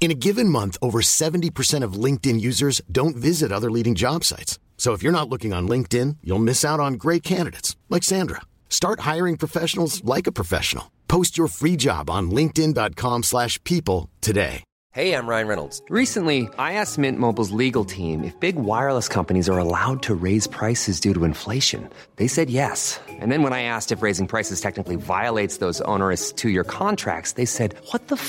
In a given month, over 70% of LinkedIn users don't visit other leading job sites. So if you're not looking on LinkedIn, you'll miss out on great candidates like Sandra. Start hiring professionals like a professional. Post your free job on linkedin.com/people today. Hey, I'm Ryan Reynolds. Recently, I asked Mint Mobile's legal team if big wireless companies are allowed to raise prices due to inflation. They said yes. And then when I asked if raising prices technically violates those onerous two-year contracts, they said, "What the f***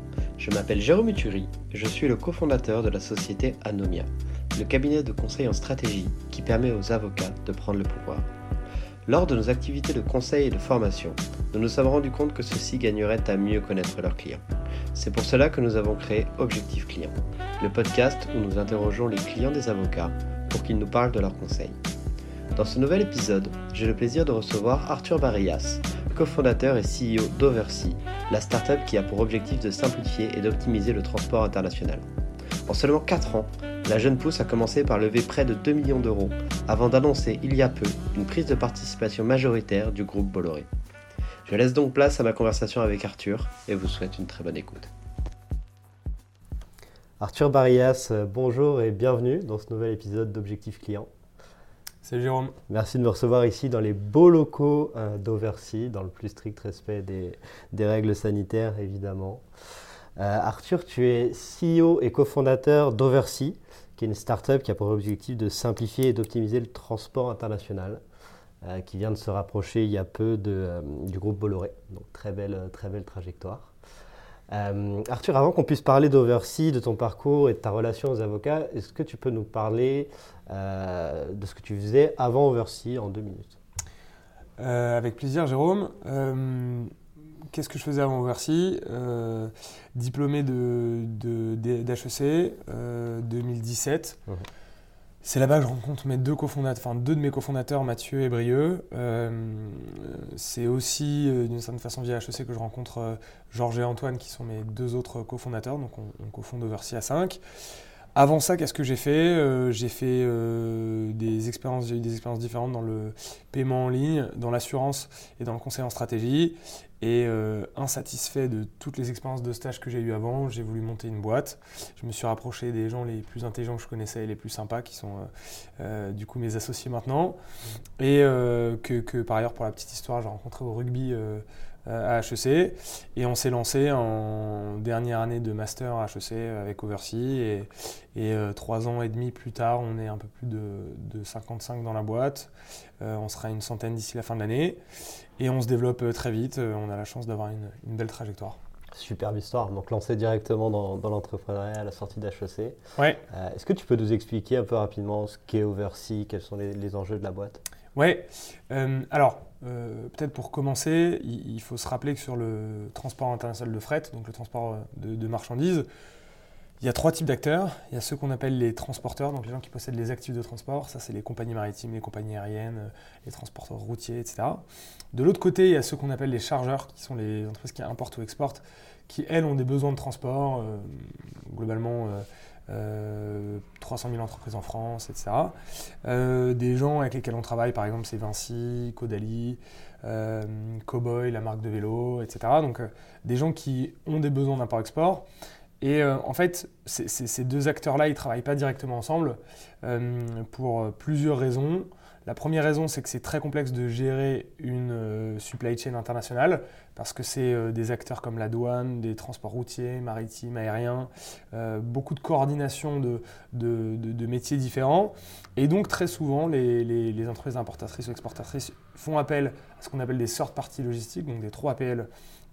Je m'appelle Jérôme Uturi, je suis le cofondateur de la société Anomia, le cabinet de conseil en stratégie qui permet aux avocats de prendre le pouvoir. Lors de nos activités de conseil et de formation, nous nous sommes rendus compte que ceux-ci gagneraient à mieux connaître leurs clients. C'est pour cela que nous avons créé Objectif Client, le podcast où nous interrogeons les clients des avocats pour qu'ils nous parlent de leurs conseils. Dans ce nouvel épisode, j'ai le plaisir de recevoir Arthur Barillas, cofondateur et CEO d'Oversea, la startup qui a pour objectif de simplifier et d'optimiser le transport international. En seulement 4 ans, la jeune pousse a commencé par lever près de 2 millions d'euros avant d'annoncer il y a peu une prise de participation majoritaire du groupe Bolloré. Je laisse donc place à ma conversation avec Arthur et vous souhaite une très bonne écoute. Arthur Barillas, bonjour et bienvenue dans ce nouvel épisode d'Objectif Client. Salut Jérôme. Merci de me recevoir ici dans les beaux locaux euh, d'Oversea, dans le plus strict respect des, règles sanitaires évidemment. Euh, Arthur, tu es CEO et cofondateur d'Oversea, qui est une startup qui a pour objectif de simplifier et d'optimiser le transport international, euh, qui vient de se rapprocher il y a peu du groupe Bolloré. Donc très belle, très belle trajectoire. Euh, Arthur, avant qu'on puisse parler d'Oversea, de ton parcours et de ta relation aux avocats, est-ce que tu peux nous parler euh, de ce que tu faisais avant Oversea en deux minutes? Euh, avec plaisir Jérôme. Qu'est-ce que je faisais avant Oversea Diplômé de, de- d'HEC euh, 2017. Mhm. C'est là-bas que je rencontre mes deux cofondateurs, enfin deux de mes cofondateurs, Mathieu et Brieux. Euh, c'est aussi euh, d'une certaine façon via HEC que je rencontre euh, Georges et Antoine qui sont mes deux autres cofondateurs. Donc on, on cofonde Oversea à 5. Avant ça, qu'est-ce que j'ai fait Euh, J'ai fait euh, des expériences, j'ai eu des expériences différentes dans le paiement en ligne, dans l'assurance et dans le conseil en stratégie. Et euh, insatisfait de toutes les expériences de stage que j'ai eues avant, j'ai voulu monter une boîte. Je me suis rapproché des gens les plus intelligents que je connaissais et les plus sympas, qui sont du coup mes associés maintenant. Et que, par ailleurs, pour la petite histoire, j'ai rencontré au rugby à HEC. Et on s'est lancé en dernière année de master à HEC avec Oversea. Et, et euh, trois ans et demi plus tard, on est un peu plus de, de 55 dans la boîte. Euh, on sera une centaine d'ici la fin de l'année. Et on se développe euh, très vite. Euh, On a la chance d'avoir une, une belle trajectoire. Superbe histoire. Donc lancé directement dans, dans l'entrepreneuriat à la sortie d'HEC. Ouais. Euh, Est-ce que tu peux nous expliquer un peu rapidement ce qu'est Oversea, quels sont les, les enjeux de la boîte? Ouais. Euh, alors, euh, peut-être pour commencer, il, faut se rappeler que sur le transport international de fret, donc le transport euh, de, marchandises, il y a trois types d'acteurs. Il y a ceux qu'on appelle les transporteurs, donc les gens qui possèdent les actifs de transport. Ça, c'est les compagnies maritimes, les compagnies aériennes, euh, les transporteurs routiers, etc. De l'autre côté, il y a ceux qu'on appelle les chargeurs, qui sont les entreprises qui importent ou exportent, qui, elles, ont des besoins de transport, globalement 300 000 entreprises en France, etc. des gens avec lesquels on travaille, par exemple, c'est Vinci, Caudalie, Cowboy, la marque de vélo, etc. Donc des gens qui ont des besoins d'import-export. Et en fait, ces deux acteurs-là, ils ne travaillent pas directement ensemble pour plusieurs raisons. La première raison, c'est que c'est très complexe de gérer une euh, supply chain internationale parce que c'est euh, des acteurs comme la douane, des transports routiers, maritimes, aériens, euh, beaucoup de coordination de, de, métiers différents. Et donc très souvent, les, entreprises importatrices ou exportatrices font appel à ce qu'on appelle des sortes parties logistiques, donc des 3PL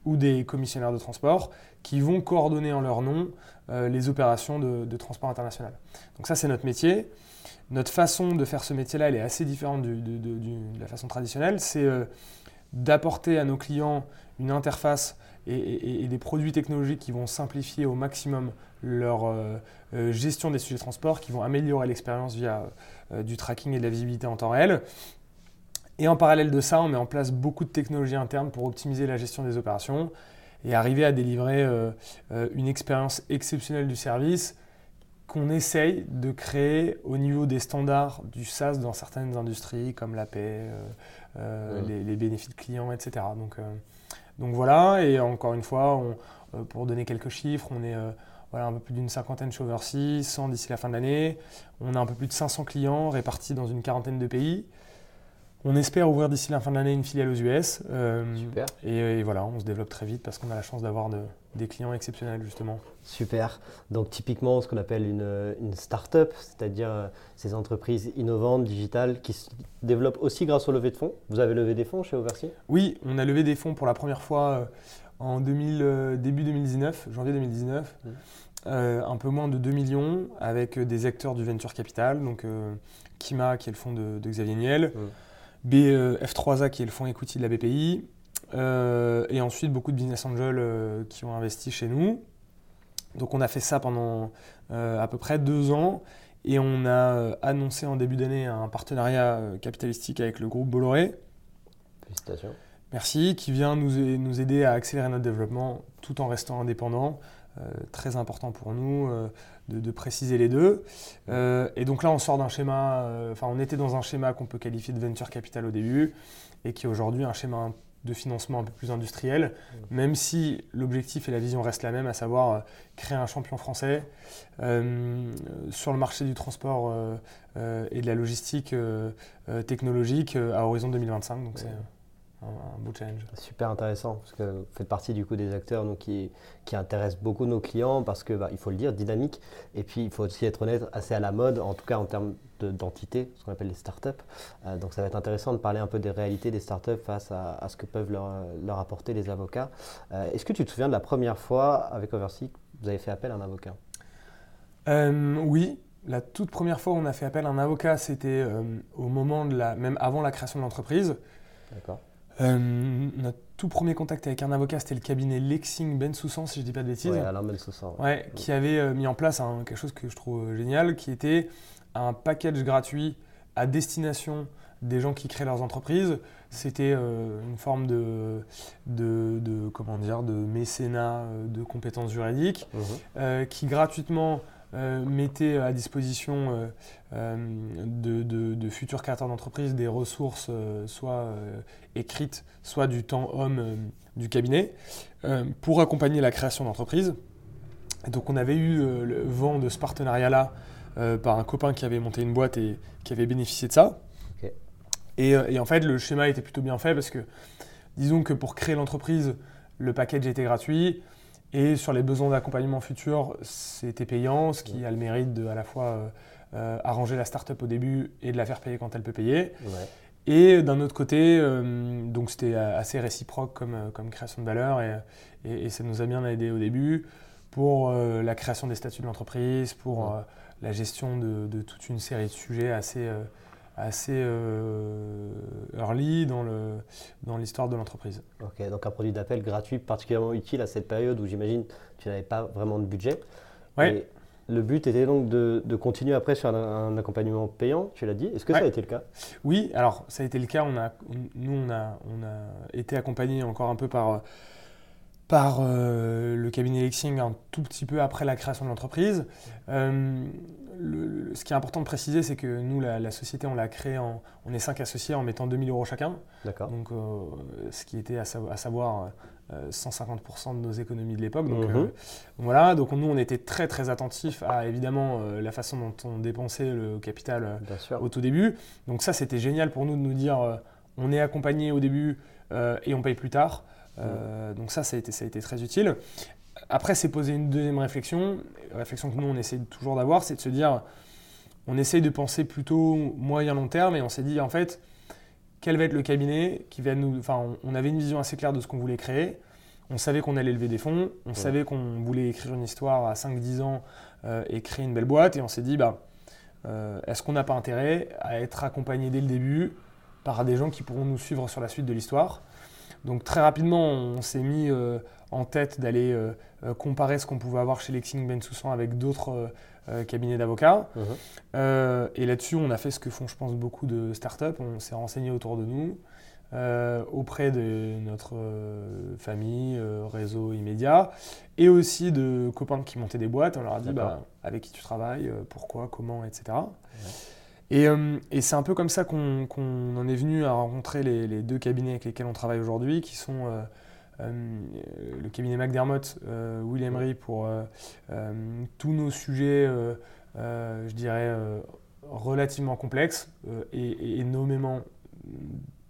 ou des commissionnaires de transport qui vont coordonner en leur nom les opérations de transport international. Donc ça, c'est notre métier notre façon de faire ce métier-là, elle est assez différente de, la façon traditionnelle. C'est euh, d'apporter à nos clients une interface et, des produits technologiques qui vont simplifier au maximum leur euh, euh, gestion des sujets de transport, qui vont améliorer l'expérience via du tracking et de la visibilité en temps réel. Et en parallèle de ça, on met en place beaucoup de technologies internes pour optimiser la gestion des opérations et arriver à délivrer une expérience exceptionnelle du service qu'on essaye de créer au niveau des standards du SaaS dans certaines industries comme la paix, euh, euh, les, bénéfices clients, etc. Donc, euh, donc voilà, et encore une fois, pour donner quelques chiffres, on est voilà, un peu plus d'une cinquantaine chez Oversea, 100 d'ici la fin de l'année. On a un peu plus de 500 clients répartis dans une quarantaine de pays. On espère ouvrir d'ici la fin de l'année une filiale aux US. Super. Et, voilà, on se développe très vite parce qu'on a la chance d'avoir des clients exceptionnels justement. Super. Donc typiquement ce qu'on appelle une, une start-up, c'est-à-dire euh, ces entreprises innovantes, digitales, qui se développent aussi grâce au levée de fonds. Vous avez levé des fonds chez Oversea? Oui, on a levé des fonds pour la première fois euh, en 2000, euh, début 2019, janvier 2019. Mmh. un peu moins de 2 millions avec des acteurs du venture capital, donc Kima qui est le fonds de, Xavier Niel, mmh. F3A qui est le fonds equity de la BPI, et ensuite beaucoup de business angels qui ont investi chez nous. Donc on a fait ça pendant euh, à peu près deux ans et on a euh, annoncé en début d'année un partenariat euh, capitalistique avec le groupe Bolloré. Félicitations. Merci, qui vient nous, nous aider à accélérer notre développement tout en restant indépendant. Très important pour nous de, préciser les deux. et donc là, on sort d'un schéma, enfin, on était dans un schéma qu'on peut qualifier de venture capital au début et qui est aujourd'hui un schéma de financement un peu plus industriel, même si l'objectif et la vision restent la même, à savoir euh, créer un champion français euh, sur le marché du transport euh, et de la logistique technologique à horizon 2025. Donc c'est un, beau challenge. Super intéressant, parce que vous faites partie du coup des acteurs qui, qui intéressent beaucoup nos clients, parce que bah, il faut le dire, dynamique, et puis il faut aussi être honnête, assez à la mode, en tout cas en termes d'entité, ce qu'on appelle les startups. Euh, donc ça va être intéressant de parler un peu des réalités des startups face à, ce que peuvent leur, leur apporter les avocats. Euh, est-ce que tu te souviens de la première fois avec Oversea que vous avez fait appel à un avocat? Euh, Oui, la toute première fois où on a fait appel à un avocat, c'était au moment de la, même avant la création de l'entreprise. D'accord. Euh, notre tout premier contact avec un avocat, c'était le cabinet Lexing Bensoussan, si je ne dis pas de bêtises. Ouais, Alain Bensoussan. Ouais. qui avait euh, mis en place quelque chose que je trouve euh, génial, qui était un package gratuit à destination des gens qui créent leurs entreprises. C'était une forme de, de, comment dire, de mécénat de compétences juridiques mhm. qui gratuitement euh, mettez à disposition euh, euh, de, futurs créateurs d'entreprise des ressources soit écrites, soit du temps homme du cabinet, pour accompagner la création d'entreprise. Donc on avait eu le vent de ce partenariat-là par un copain qui avait monté une boîte et qui avait bénéficié de ça. Et, et, en fait, le schéma était plutôt bien fait parce que, disons que pour créer l'entreprise, le package était gratuit. Et sur les besoins d'accompagnement futur, c'était payant, ce qui a le mérite de à la fois euh, euh, arranger la start-up au début et de la faire payer quand elle peut payer. Et d'un autre côté, euh, donc c'était assez réciproque comme, comme création de valeur et, et, ça nous a bien aidé au début pour la création des statuts de l'entreprise, pour la gestion de, de, toute une série de sujets assez assez euh, early dans, le, dans l'histoire de l'entreprise. Ok, donc un produit d'appel gratuit particulièrement utile à cette période où j'imagine tu n'avais pas vraiment de budget. Ouais. le but était donc de, de, continuer après sur un, accompagnement payant, tu l'as dit. Est-ce que ça a été le cas? Oui, alors ça a été le cas. On a, nous, on a, on a été accompagné encore un peu par par le cabinet Lexing un tout petit peu après la création de l'entreprise. Ce qui est important de préciser, c'est que nous, la, société, on l'a créée, en, on est cinq associés en mettant 2000 euros chacun. D'accord. Donc, ce qui était à, à savoir 150% de nos économies de l'époque. Donc, Mhm. voilà, donc nous, on était très très attentifs à évidemment la façon dont on dépensait le capital au tout début. Donc ça, c'était génial pour nous de nous dire, euh, on est accompagné au début euh, et on paye plus tard. Euh, Donc ça, ça a, été, ça a été très utile. Après, c'est poser une deuxième réflexion, réflexion que nous, on essaie toujours d'avoir, c'est de se dire, on essaye de penser plutôt moyen-long terme et on s'est dit, en fait, quel va être le cabinet qui va nous... Enfin, on, avait une vision assez claire de ce qu'on voulait créer. On savait qu'on allait lever des fonds, on savait qu'on voulait écrire une histoire à 5-10 ans euh, et créer une belle boîte. Et on s'est dit, bah, euh, est-ce qu'on n'a pas intérêt à être accompagné dès le début par des gens qui pourront nous suivre sur la suite de l'histoire? Donc très rapidement, on s'est mis euh, en tête d'aller euh, euh, comparer ce qu'on pouvait avoir chez Lexing Bensoussan avec d'autres euh, cabinets d'avocats. Euh, et là-dessus, on a fait ce que font, je pense, beaucoup de startups. On s'est renseigné autour de nous, euh, auprès de notre euh, famille, euh, réseau immédiat, et aussi de copains qui montaient des boîtes. On leur a dit bah, avec qui tu travailles, pourquoi, comment, etc. Et, et c'est un peu comme ça qu'on en est venu à rencontrer les, les deux cabinets avec lesquels on travaille aujourd'hui, qui sont le cabinet McDermott, euh, Will Emery pour euh, euh, tous nos sujets, euh, euh, je dirais, euh, relativement complexes, euh, et, et nommément mm,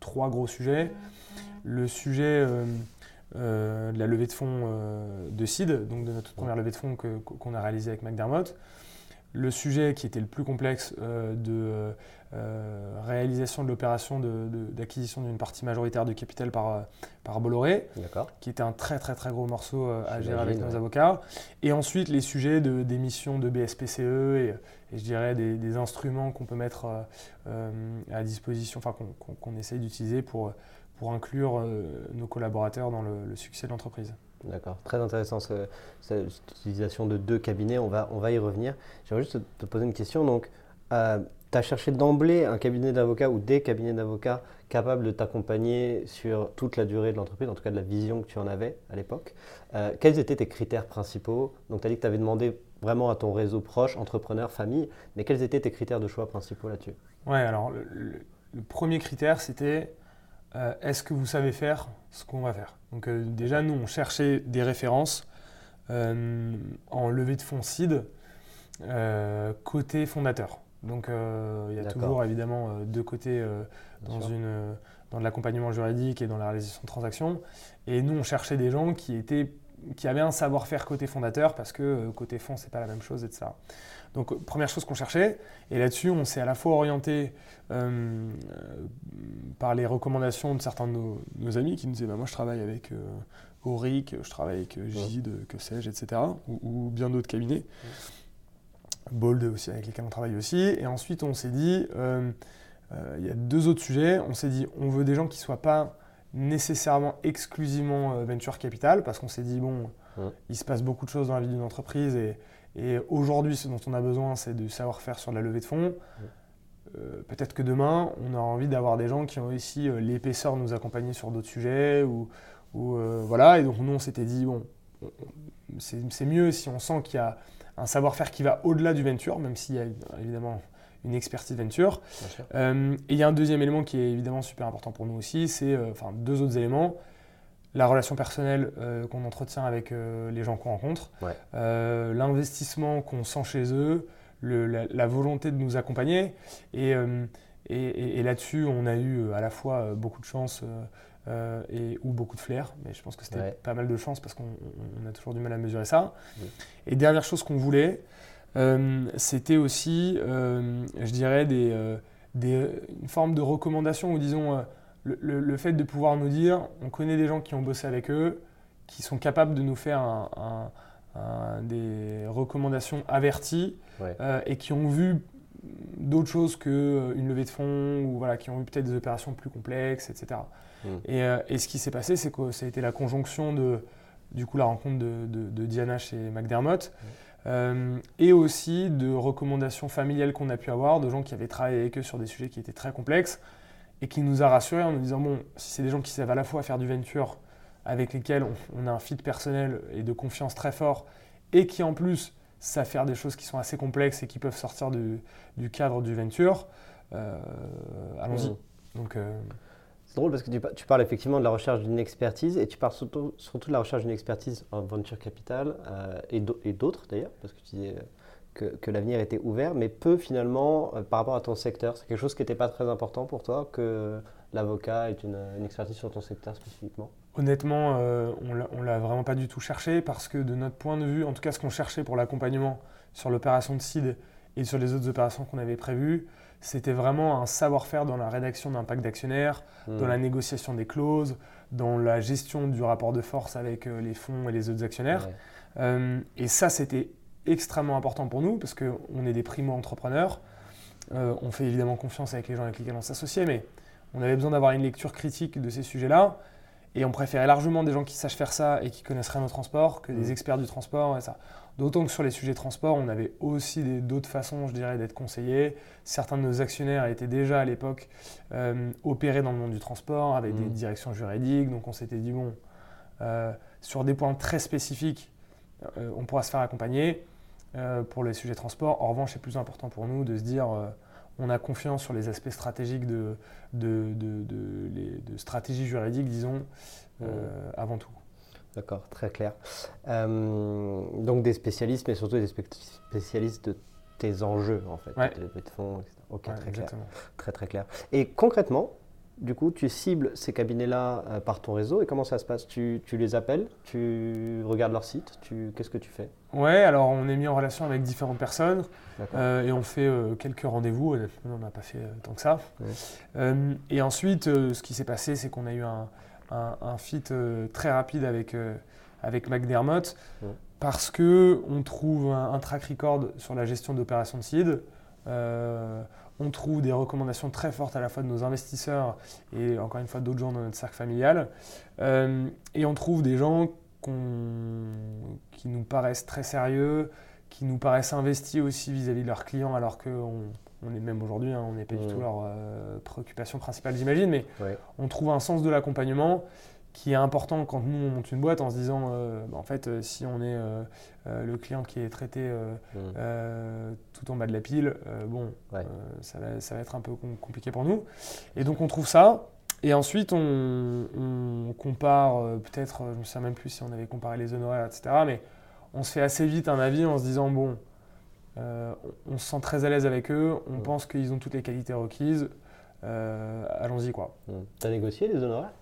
trois gros sujets. Le sujet euh, euh, de la levée de fonds euh, de CID, donc de notre première levée de fonds qu'on a réalisée avec McDermott. Le sujet qui était le plus complexe euh, de euh, réalisation de l'opération de- de- d'acquisition d'une partie majoritaire de capital par, euh, par Bolloré, qui était un très très très gros morceau euh, à gérer avec nos avocats. Et ensuite les sujets de- d'émission de, BSPCE et, et je dirais des, des instruments qu'on peut mettre euh, à disposition, enfin qu'on essaye d'utiliser pour, pour inclure euh, nos collaborateurs dans le, le succès de l'entreprise. D'accord, très intéressant ce- ce- cette utilisation de deux cabinets, on va, on va y revenir. J'aimerais juste te, te poser une question. Donc, tu as cherché d'emblée un cabinet d'avocats ou des cabinets d'avocats capables de t'accompagner sur toute la durée de l'entreprise, en tout cas de la vision que tu en avais à l'époque. Euh, quels étaient tes critères principaux? Donc, tu as dit que tu avais demandé vraiment à ton réseau proche, entrepreneur, famille, mais quels étaient tes critères de choix principaux là-dessus? Ouais, alors le, premier critère c'était euh, est-ce que vous savez faire ce qu'on va faire? Donc euh, déjà nous on cherchait des références en levée de fonds CID côté fondateur. Donc euh, il y a toujours évidemment euh, deux côtés euh, dans, sûr. une, dans de l'accompagnement juridique et dans la réalisation de transactions. Et nous on cherchait des gens qui étaient qui avaient un savoir-faire côté fondateur parce que côté fonds c'est pas la même chose etc. Donc première chose qu'on cherchait et là-dessus on s'est à la fois orienté euh, par les recommandations de certains de nos, nos amis qui nous disaient bah, moi je travaille avec euh, Auric, je travaille avec Gide, que sais-je, etc. Ou, ou bien d'autres cabinets. Bold aussi avec lesquels on travaille aussi. Et ensuite on s'est dit euh, euh, il y a deux autres sujets. On s'est dit on veut des gens qui soient pas nécessairement exclusivement euh, venture capital parce qu'on s'est dit bon Ouais. il se passe beaucoup de choses dans la vie d'une entreprise et, et aujourd'hui ce dont on a besoin c'est de savoir-faire sur la levée de fonds. Euh, Peut-être que demain on aura envie d'avoir des gens qui ont aussi l'épaisseur de nous accompagner sur d'autres sujets ou, ou, voilà et donc nous on s'était dit bon on- on- c'est c'est mieux si on sent qu'il y a un savoir-faire qui va au-delà du venture même s'il y a évidemment une expertise venture euh, et il y a un deuxième élément qui est évidemment super important pour nous aussi, c'est euh, enfin deux autres éléments. La relation personnelle euh, qu'on entretient avec les gens qu'on rencontre, Ouais. l'investissement qu'on sent chez eux, le- la, la volonté de nous accompagner. Et, et, et- et là-dessus, on a eu à la fois beaucoup de chance euh, et, ou beaucoup de flair, mais je pense que c'était Ouais. pas mal de chance parce qu'on on- on a toujours du mal à mesurer ça. Et dernière chose qu'on voulait, euh, c'était aussi, euh, je dirais, des, euh, des- une forme de recommandation ou disons le, le- le fait de pouvoir nous dire on connaît des gens qui ont bossé avec eux, qui sont capables de nous faire un- un- un- des recommandations averties Ouais. et qui ont vu d'autres choses qu'une levée de fonds ou voilà, qui ont eu peut-être des opérations plus complexes, etc. Mm. Et, euh, et ce qui s'est passé, c'est que ça a été la conjonction de du coup la rencontre de, de- de Diana chez McDermott euh, et aussi de recommandations familiales qu'on a pu avoir de gens qui avaient travaillé avec eux sur des sujets qui étaient très complexes et qui nous a rassurés en nous disant bon si c'est des gens qui savent à la fois faire du venture avec lesquels on, a un fit personnel et de confiance très fort, et qui en plus savent faire des choses qui sont assez complexes et qui peuvent sortir du, cadre du venture, euh, allons-y. Mmh. Donc, c'est drôle parce que tu, parles effectivement de la recherche d'une expertise et tu parles surtout, de la recherche d'une expertise en venture capital et d'autres d'ailleurs, parce que tu disais que, l'avenir était ouvert, mais peu finalement euh, par rapport à ton secteur. C'est quelque chose qui n'était pas très important pour toi que l'avocat ait une, expertise sur ton secteur spécifiquement? Honnêtement, euh, on ne l'a vraiment pas du tout cherché parce que de notre point de vue, en tout cas ce qu'on cherchait pour l'accompagnement sur l'opération de seed et sur les autres opérations qu'on avait prévues, c'était vraiment un savoir-faire dans la rédaction d'un pacte d'actionnaires, dans hmm. la négociation des clauses, dans la gestion du rapport de force avec euh, les fonds et les autres actionnaires. et ça, c'était extrêmement important pour nous parce qu'on est des primo-entrepreneurs. Euh, on fait évidemment confiance avec les gens avec lesquels on s'associe, mais on avait besoin d'avoir une lecture critique de ces sujets-là. Et on préférait largement des gens qui sachent faire ça et qui connaissent rien au transport que des mmh. experts du transport et ça. D'autant que sur les sujets de transport, on avait aussi d'autres façons, je dirais, d'être conseillés. Certains de nos actionnaires étaient déjà à l'époque euh, opérés dans le monde du transport avec des mmh. directions juridiques. Donc on s'était dit, bon, euh, sur des points très spécifiques, on pourra se faire accompagner. Euh, pour les sujets transport. En revanche, c'est plus important pour nous de se dire euh, on a confiance sur les aspects stratégiques de, de, de, stratégie juridique, disons, euh, avant tout. D'accord, très clair. donc des spécialistes, mais surtout des spécialistes de tes enjeux, en fait, ouais. de fonds, etc. Ok, très clair. Très très clair. Et concrètement, du coup, tu cibles ces cabinets-là euh, par ton réseau et comment ça se passe? Tu, les appelles, tu regardes leur site, qu'est-ce que tu fais? Ouais, alors on est mis en relation avec différentes personnes euh, et on fait euh, quelques rendez-vous. On n'a pas fait tant que ça. et ensuite, ce qui s'est passé, c'est qu'on a eu un, un, fit très rapide avec, avec McDermott parce qu'on trouve un, track record sur la gestion d'opérations de seed on trouve des recommandations très fortes à la fois de nos investisseurs et encore une fois d'autres gens dans notre cercle familial. Euh, et on trouve des gens qui nous paraissent très sérieux, qui nous paraissent investis aussi vis-à-vis de leurs clients, alors qu'on on est même aujourd'hui, hein, on n'est pas du mmh. tout leur euh, préoccupation principale, j'imagine, mais on trouve un sens de l'accompagnement qui est important quand nous on monte une boîte en se disant euh, bah, en fait euh, si on est euh, le client qui est traité mmh. tout en bas de la pile bon ça va, ça, va, être un peu compliqué pour nous et donc on trouve ça et ensuite on, compare peut-être je ne sais même plus si on avait comparé les honoraires etc mais on se fait assez vite un avis en se disant bon on se sent très à l'aise avec eux on mmh. pense qu'ils ont toutes les qualités requises allons-y quoi. Mmh. Tu as négocié les honoraires?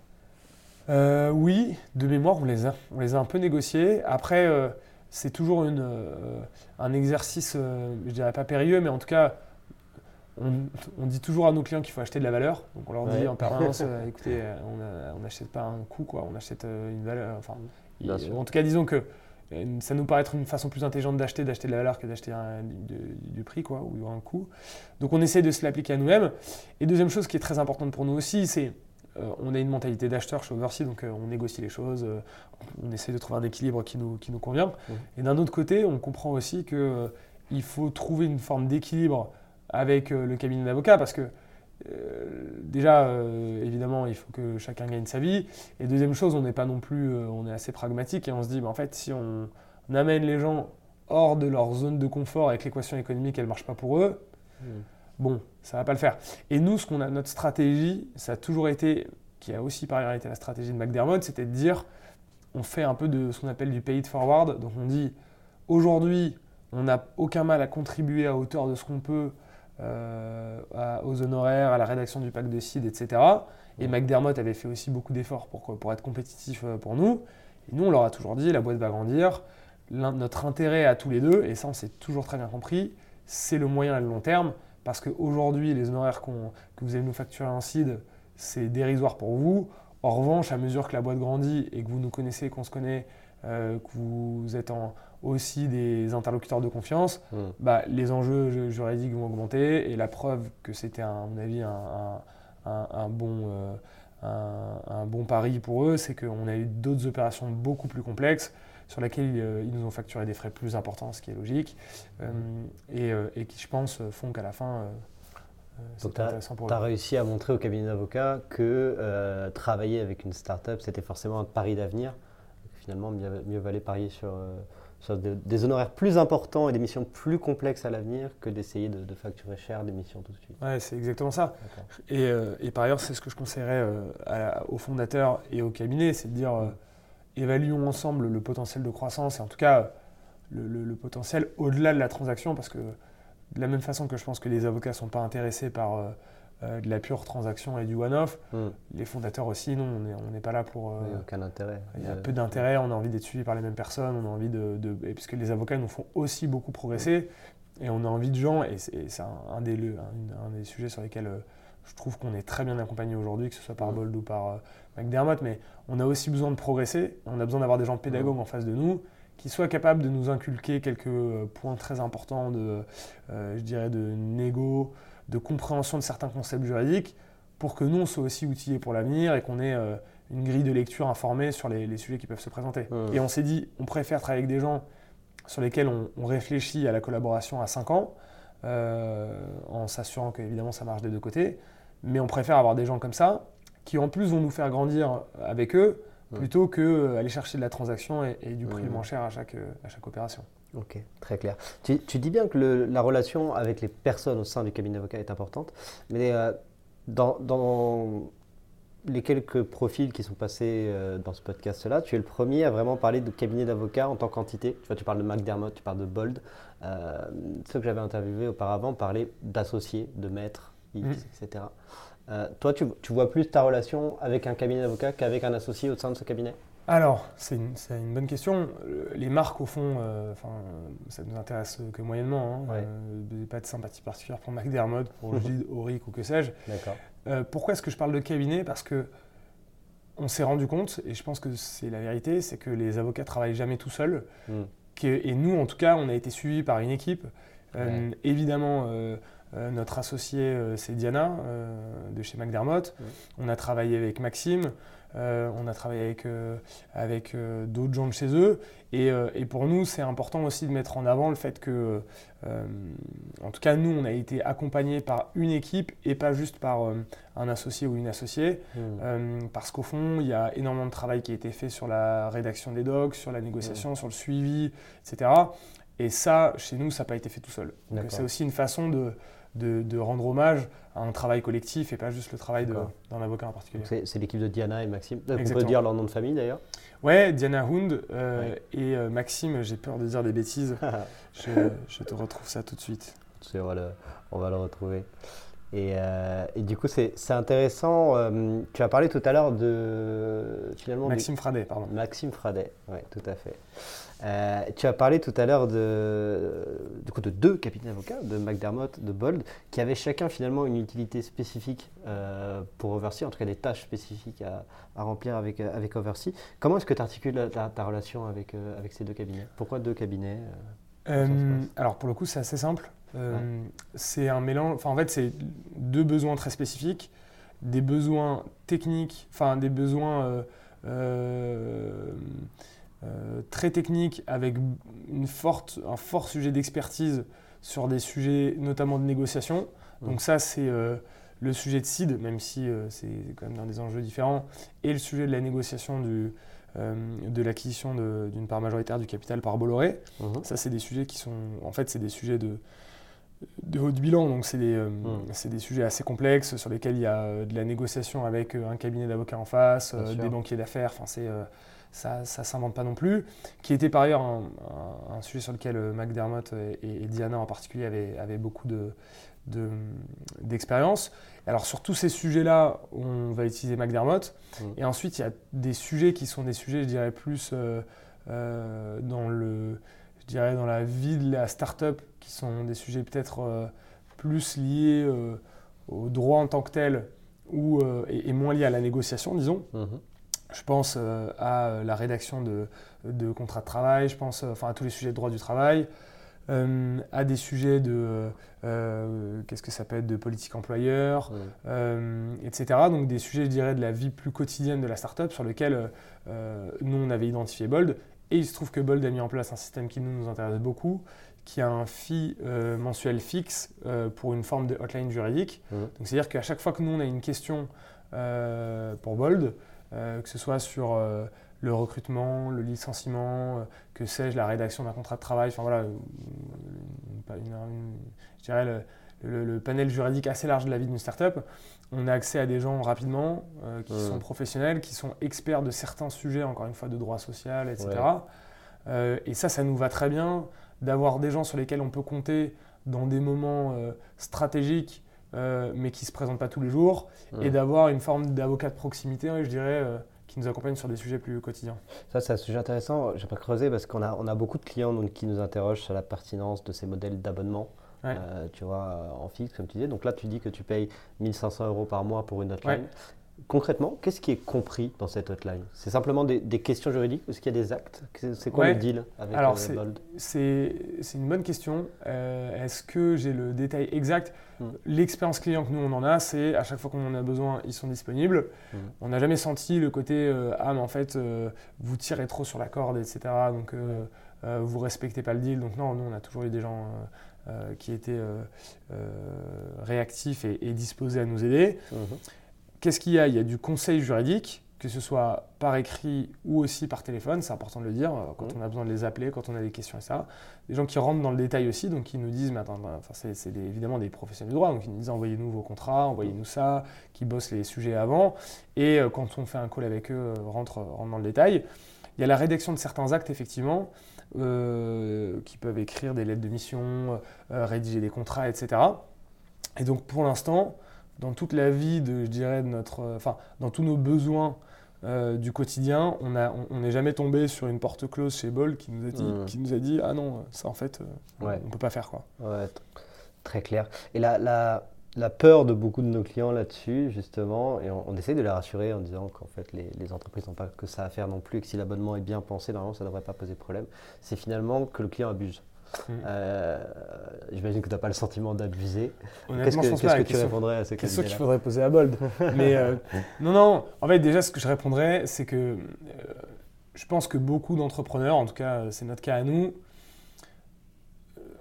Euh, oui, de mémoire, on les a, on les a un peu négociés. Après, euh, c'est toujours une, euh, un exercice, je dirais pas périlleux, mais en tout cas, on, dit toujours à nos clients qu'il faut acheter de la valeur. Donc on leur dit en permanence, écoutez, on n'achète pas un coût, quoi, on achète une valeur. Enfin, en tout cas, disons que ça nous paraît être une façon plus intelligente d'acheter, d'acheter de la valeur que d'acheter du, prix, quoi, ou un coût. Donc on essaie de se l'appliquer à nous-mêmes. Et deuxième chose qui est très importante pour nous aussi, c'est on a une mentalité d'acheteur chez Oversea, donc euh, on négocie les choses, euh, on essaie de trouver un équilibre qui nous, qui nous convient. Mmh. Et d'un autre côté, on comprend aussi qu'il faut trouver une forme d'équilibre avec le cabinet d'avocat parce que déjà, évidemment, il faut que chacun gagne sa vie. Et deuxième chose, on n'est pas non plus, on est assez pragmatique et on se dit, bah, en fait, si on, amène les gens hors de leur zone de confort que l'équation économique, elle ne marche pas pour eux, mmh bon, ça va pas le faire. Et nous, ce qu'on a, notre stratégie, ça a toujours été, qui a aussi par ailleurs été la stratégie de McDermott, c'était de dire, on fait un peu de ce qu'on appelle du pay it forward. Donc on dit, aujourd'hui, on n'a aucun mal à contribuer à hauteur de ce qu'on peut euh, aux honoraires, à la rédaction du pack de seed, etc. Et McDermott avait fait aussi beaucoup d'efforts pour, pour être compétitif euh, pour nous. Et nous, on leur a toujours dit, la boîte va grandir. Notre intérêt à tous les deux, et ça on s'est toujours très bien compris, c'est le moyen et le long terme parce qu'aujourd'hui, les honoraires que vous allez nous facturer en seed, c'est dérisoire pour vous. En revanche, à mesure que la boîte grandit et que vous nous connaissez, qu'on se connaît, euh, que vous êtes aussi des interlocuteurs de confiance, hmm. bah, les enjeux juridiques vont augmenter et la preuve que c'était, à mon avis, un, bon, euh, un, bon pari pour eux, c'est qu'on a eu d'autres opérations beaucoup plus complexes sur laquelle euh, ils nous ont facturé des frais plus importants, ce qui est logique, euh, euh, et, qui, je pense, font qu'à la fin, Donc tu as, réussi à montrer au cabinet d'avocats que travailler avec une start-up, c'était forcément un pari d'avenir. Finalement, mieux, mieux, valait parier sur, sur des honoraires plus importants et des missions plus complexes à l'avenir que d'essayer de, facturer cher des missions tout de suite. Ouais, c'est exactement ça. Et, et, par ailleurs, c'est ce que je conseillerais aux fondateurs et au cabinet, c'est de dire évaluons ensemble le potentiel de croissance et en tout cas le, potentiel au-delà de la transaction parce que de la même façon que je pense que les avocats ne sont pas intéressés par euh, euh, de la pure transaction et du one-off, hmm. les fondateurs aussi, non, on n'est pas là pour... il n'y a aucun intérêt. Il y a peu d'intérêt, on a envie d'être suivi par les mêmes personnes, on a envie de... et puisque les avocats nous font aussi beaucoup progresser, et on a envie de gens, et c'est un, des, un, des sujets sur lesquels euh, je trouve qu'on est très bien accompagné aujourd'hui, que ce soit par. Bold ou par McDermott, mais on a aussi besoin de progresser, on a besoin d'avoir des gens pédagogues en face de nous, qui soient capables de nous inculquer quelques euh, points très importants de, euh, je dirais, de négo, de compréhension de certains concepts juridiques, pour que nous, on soit aussi outillés pour l'avenir et qu'on ait euh, une grille de lecture informée sur les, sujets qui peuvent se présenter. Mmh. Et on s'est dit, on préfère travailler avec des gens sur lesquels on, réfléchit à la collaboration à 5 ans, en s'assurant qu'évidemment ça marche des deux côtés, mais on préfère avoir des gens comme ça, qui en plus vont nous faire grandir avec eux, plutôt que euh, aller chercher de la transaction et, du prix le moins cher à chaque, euh, à chaque opération. Ok, très clair. Tu, tu dis bien que la relation avec les personnes au sein du cabinet d'avocat est importante, mais euh, dans, dans, les quelques profils qui sont passés dans ce podcast-là, tu es le premier à vraiment parler de cabinet d'avocat en tant qu'entité. Tu vois, tu parles de McDermott, tu parles de Bold. ceux que j'avais interviewés auparavant parlaient d'associés, de maîtres, mm. etc. Euh, toi, tu, vois plus ta relation avec un cabinet d'avocat qu'avec un associé au sein de ce cabinet? Alors, c'est une, bonne question. Euh, les marques, au fond, euh, ça ne nous intéresse que moyennement. Hein. pas de sympathie particulière pour McDermott, pour Gilles, Auric ou que sais-je. pourquoi est-ce que je parle de cabinet? Parce que on s'est rendu compte, et je pense que c'est la vérité, c'est que les avocats travaillent jamais tout seuls. Hmm. et nous, en tout cas, on a été suivis par une équipe. évidemment, euh, notre associé, euh, c'est Diana euh, de chez McDermott. On a travaillé avec Maxime. on a travaillé avec, avec d'autres gens de chez eux. Et, et pour nous, c'est important aussi de mettre en avant le fait que, en tout cas, nous, on a été accompagnés par une équipe et pas juste par un associé ou une associée. Mmh. parce qu'au fond, il y a énormément de travail qui a été fait sur la rédaction des docs, sur la négociation, mmh. sur le suivi, etc. Et ça, chez nous, ça n'a pas été fait tout seul. Donc c'est aussi une façon de, de, rendre hommage à un travail collectif et pas juste le travail d'un avocat en particulier. C'est l'équipe de Diana et Maxime. On peut dire leur nom de famille d'ailleurs Ouais, Diana Hund euh, et euh, Maxime, j'ai peur de dire des bêtises. je, te retrouve ça tout de suite. On va le, on va le retrouver. Et, euh, et, du coup, c'est intéressant. tu as parlé tout à l'heure de finalement Maxime Fradet, pardon. Maxime Fradet, oui, tout à fait. Euh, tu as parlé tout à l'heure de, de, deux capitaines d'avocats, de McDermott, de Bold, qui avaient chacun finalement une utilité spécifique euh, pour Oversea, en tout cas des tâches spécifiques à, remplir avec, euh, avec Oversea. Comment est-ce que tu articules ta, relation avec, avec ces deux cabinets? Pourquoi deux cabinets Alors pour le coup, c'est assez simple. C'est un mélange, enfin en fait, c'est deux besoins très spécifiques, des besoins techniques, enfin des besoins. Euh, très technique avec une forte, un fort sujet d'expertise sur des sujets notamment de négociation. Donc ça, c'est euh, le sujet de CID, même si euh, c'est quand même dans des enjeux différents, et le sujet de la négociation du, de l'acquisition d'une part majoritaire du capital par Bolloré. Mhm. Ça, c'est des sujets qui sont, en fait, c'est des sujets de, de haut bilan, donc c'est des, mhm. des, sujets assez complexes sur lesquels il y a de la négociation avec un cabinet d'avocats en face, des banquiers d'affaires, enfin c'est ça ne s'invente pas non plus, qui était par ailleurs un, sujet sur lequel euh, McDermott et, Diana en particulier avaient, beaucoup d'expérience. De, Alors sur tous ces sujets-là, on va utiliser McDermott. Mmh. Et ensuite, il y a des sujets qui sont des sujets, je dirais, plus euh, euh, dans, le, je dirais, dans la vie de la start-up, qui sont des sujets peut-être plus liés au droit en tant que tel ou, et, moins liés à la négociation, disons. Mmh. Je pense euh, à euh, la rédaction de, contrats de travail, je pense euh, enfin, à tous les sujets de droit du travail, à des sujets de qu'est-ce que ça peut être de politique employeur, etc. Donc des sujets, je dirais, de la vie plus quotidienne de la startup sur lesquels nous on avait identifié Bold. Et il se trouve que Bold a mis en place un système qui nous, nous intéresse beaucoup, qui a un fee mensuel fixe pour une forme de hotline juridique. Donc c'est-à-dire qu'à chaque fois que nous on a une question pour Bold, euh, que ce soit sur euh, le recrutement, le licenciement, euh, que sais-je, la rédaction d'un contrat de travail, enfin voilà, une- une- une- je dirais le, le- le panel juridique assez large de la vie d'une startup, on a accès à des gens rapidement qui sont professionnels, qui sont experts de certains sujets, encore une fois de droit social, etc. Ouais. Et ça, ça nous va très bien d'avoir des gens sur lesquels on peut compter dans des moments stratégiques, euh, mais qui ne se présentent pas tous les jours, et d'avoir une forme d'avocat de proximité, je dirais, euh, qui nous accompagne sur des sujets plus quotidiens. Ça, c'est un sujet intéressant. Je vais pas creuser parce qu'on a, on a beaucoup de clients donc, qui nous interrogent sur la pertinence de ces modèles d'abonnement. Ouais. euh, tu vois, en fixe, comme tu disais. Donc là, tu dis que tu payes 1500 euros par mois pour une hotline. Ouais. Concrètement, qu'est-ce qui est compris dans cette hotline? C'est simplement des, des questions juridiques? Est-ce qu'il y a des actes? C'est quoi Ouais. le deal avec Alors, euh, c'est- Bold? C'est une bonne question. Euh, Est-ce que j'ai le détail exact? Mm. L'expérience client que nous on en a, c'est à chaque fois qu'on en a besoin, ils sont disponibles. Mm. On n'a jamais senti le côté euh, ah mais en fait euh, vous tirez trop sur la corde, etc. Donc euh, vous respectez pas le deal. Donc non, nous on a toujours eu des gens qui étaient réactifs et, et disposés à nous aider. Mhm. Qu'est-ce qu'il y a? Il y a du conseil juridique, que ce soit par écrit ou aussi par téléphone, c'est important de le dire, euh, quand on a besoin de les appeler, quand on a des questions et ça. Des gens qui rentrent dans le détail aussi, donc qui nous disent, mais attends, enfin, c'est évidemment des professionnels du droit, donc ils nous disent envoyez-nous vos contrats, envoyez-nous ça, qui bossent les sujets avant. Et euh, quand on fait un call avec eux, euh, rentre, rentre dans le détail. Il y a la rédaction de certains actes, effectivement, euh, qui peuvent écrire des lettres de mission, euh, rédiger des contrats, etc. Et donc pour l'instant, dans toute la vie de, je dirais, de notre, euh, enfin, dans tous nos besoins euh, du quotidien, on a- on on n'est jamais tombé sur une porte close chez Bol qui nous a dit, Mhm. qui nous a dit ah non, ça en fait, euh, Ouais. on peut pas faire quoi. Ouais, très clair. Et la, la, la peur de beaucoup de nos clients là-dessus, justement, et on, on essaie de les rassurer en disant qu'en fait, les, les entreprises n'ont pas que ça à faire non plus, et que si l'abonnement est bien pensé, normalement, ça ne devrait pas poser problème. C'est finalement que le client abuse. Mm. Euh, J'imagine que tu n'as pas le sentiment d'abuser. Qu'est-ce que, pas. que tu répondrais à ces Question qu'il faudrait poser à Bold. Mais euh, non, non. En fait, déjà, ce que je répondrais, c'est que euh, je pense que beaucoup d'entrepreneurs, en tout cas, c'est notre cas à nous,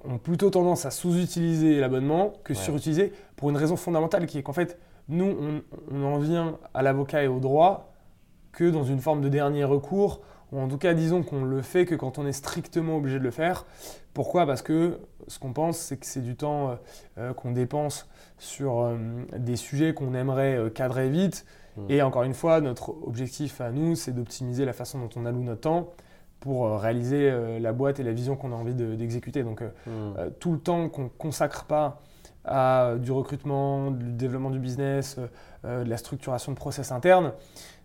ont plutôt tendance à sous-utiliser l'abonnement que Ouais. surutiliser pour une raison fondamentale qui est qu'en fait, nous, on, on en vient à l'avocat et au droit que dans une forme de dernier recours, ou en tout cas, disons qu'on le fait que quand on est strictement obligé de le faire. Pourquoi? Parce que ce qu'on pense, c'est que c'est du temps euh, euh, qu'on dépense sur euh, des sujets qu'on aimerait euh, cadrer vite. Mm. Et encore une fois, notre objectif à nous, c'est d'optimiser la façon dont on alloue notre temps pour réaliser la boîte et la vision qu'on a envie de- d'exécuter. Donc, euh, Mm. euh, tout le temps qu'on ne consacre pas à euh, du recrutement, du développement du business, euh, euh, de la structuration de process interne,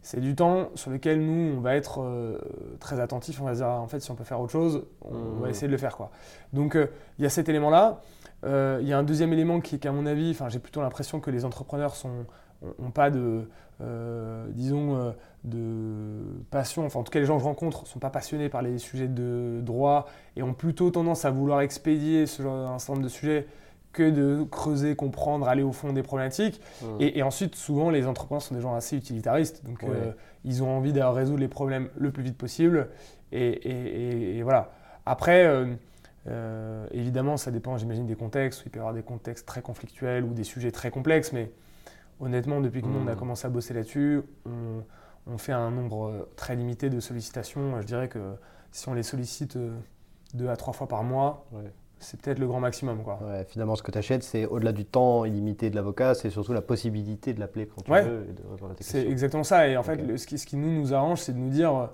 c'est du temps sur lequel nous, on va être euh, très attentif. On va se dire, ah, en fait, si on peut faire autre chose, on va essayer de le faire. Quoi. Donc, euh, il y a cet élément-là. Il y a un deuxième élément qui est qu'à mon avis, j'ai plutôt l'impression que les entrepreneurs sont n'ont pas de, euh, disons, euh, de passion. Enfin, en tout cas, les gens que je rencontre ne sont pas passionnés par les sujets de droit et ont plutôt tendance à vouloir expédier ce genre, un certain nombre de sujets que de creuser, comprendre, aller au fond des problématiques. Mm. Et, et ensuite, souvent, les entrepreneurs sont des gens assez utilitaristes. Donc, Ouais. euh, ils ont envie de résoudre les problèmes le plus vite possible. Et, et- et- et voilà. Après, euh, euh, évidemment, ça dépend, j'imagine, des contextes. Il peut y avoir des contextes très conflictuels ou des sujets très complexes. Mais honnêtement, depuis que nous, on a Mm. commencé à bosser là-dessus, on, on fait un nombre très limité de sollicitations. Je dirais que si on les sollicite deux à trois fois par mois, Ouais. C'est peut-être le grand maximum. Quoi. Ouais, finalement, ce que tu achètes, c'est au-delà du temps illimité de l'avocat, c'est surtout la possibilité de l'appeler quand tu Ouais. veux et de répondre à tes C'est exactement ça. Et en fait, le- ce, qui, ce qui nous, nous arrange, c'est de nous dire. euh,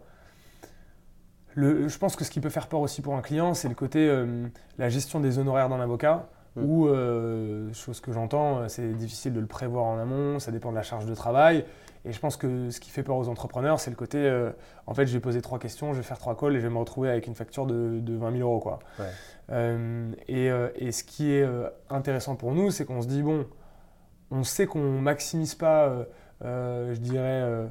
Le, je pense que ce qui peut faire peur aussi pour un client, c'est le côté euh, la gestion des honoraires d'un avocat. Mm. Ou, euh, chose que j'entends, euh, c'est difficile de le prévoir en amont, ça dépend de la charge de travail. Et je pense que ce qui fait peur aux entrepreneurs, c'est le côté euh, en fait, je vais poser trois questions, je vais faire trois calls et je vais me retrouver avec une facture de, de 20 000 euros. Quoi. Ouais. Euh, et, euh, et ce qui est euh, intéressant pour nous, c'est qu'on se dit bon, on sait qu'on maximise pas, euh, euh, je dirais, euh,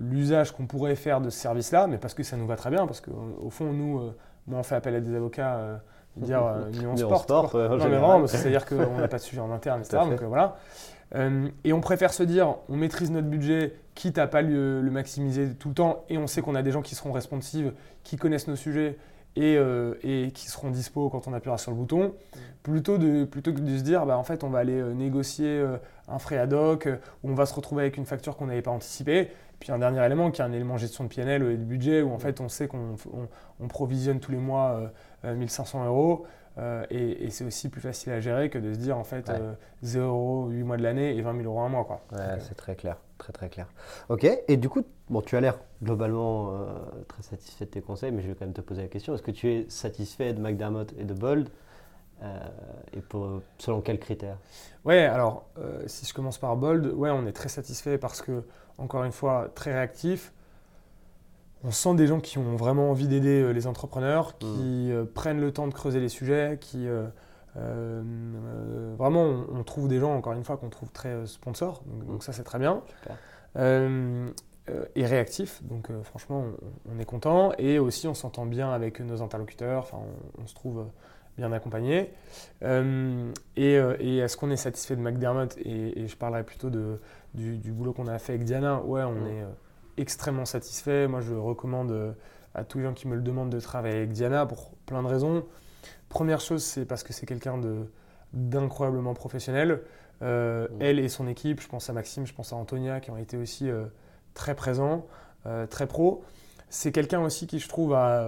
l'usage qu'on pourrait faire de ce service-là, mais parce que ça nous va très bien, parce qu'au fond, nous, euh, moi, on fait appel à des avocats, euh, dire, euh, nuance sport. sport, en non, mais général. vraiment, parce que c'est-à-dire qu'on n'a pas de sujet en interne, etc. Donc euh, voilà. Euh, et on préfère se dire, on maîtrise notre budget, quitte à pas le, le maximiser tout le temps, et on sait qu'on a des gens qui seront responsives, qui connaissent nos sujets et, euh, et qui seront dispo quand on appuiera sur le bouton, plutôt, de, plutôt que de se dire bah, en fait on va aller euh, négocier un frais ad hoc, où on va se retrouver avec une facture qu'on n'avait pas anticipée. Puis un dernier élément qui est un élément gestion de PNL et de budget, où en fait on sait qu'on on- on provisionne tous les mois euh, 1500 euros. Euh, et et c'est aussi plus facile à gérer que de se dire en fait Ouais. euh, 0 euros 8 mois de l'année et 20 000 euros un mois. Quoi. Ouais, euh, c'est très clair, très très clair. Ok, et du coup, bon, tu as l'air globalement euh, très satisfait de tes conseils, mais je vais quand même te poser la question. Est-ce que tu es satisfait de McDermott et de Bold Et pour, selon quels critères? Ouais, alors si je commence par Bold, ouais, on est très satisfait parce que, encore une fois, très réactif. On sent des gens qui ont vraiment envie d'aider euh, les entrepreneurs, qui euh, prennent le temps de creuser les sujets, qui euh, vraiment, on, on trouve des gens, encore une fois, qu'on trouve très euh, sponsors, donc, donc ça c'est très bien. Et réactif, donc franchement, on, on est content. Et aussi, on s'entend bien avec nos interlocuteurs, enfin, on, on se trouve bien accompagné. Et et est-ce qu'on est satisfait de McDermott? Et, et je parlerai plutôt de, du, du boulot qu'on a fait avec Diana. Ouais, on Mm. est extrêmement satisfait. Moi, je recommande euh, à tous les gens qui me le demandent de travailler avec Diana pour plein de raisons. Première chose, c'est parce que c'est quelqu'un d'incroyablement professionnel. Euh, Mm. Elle et son équipe, je pense à Maxime, je pense à Antonia, qui ont été aussi euh, très présents, euh, très pro. C'est quelqu'un aussi qui, je trouve, a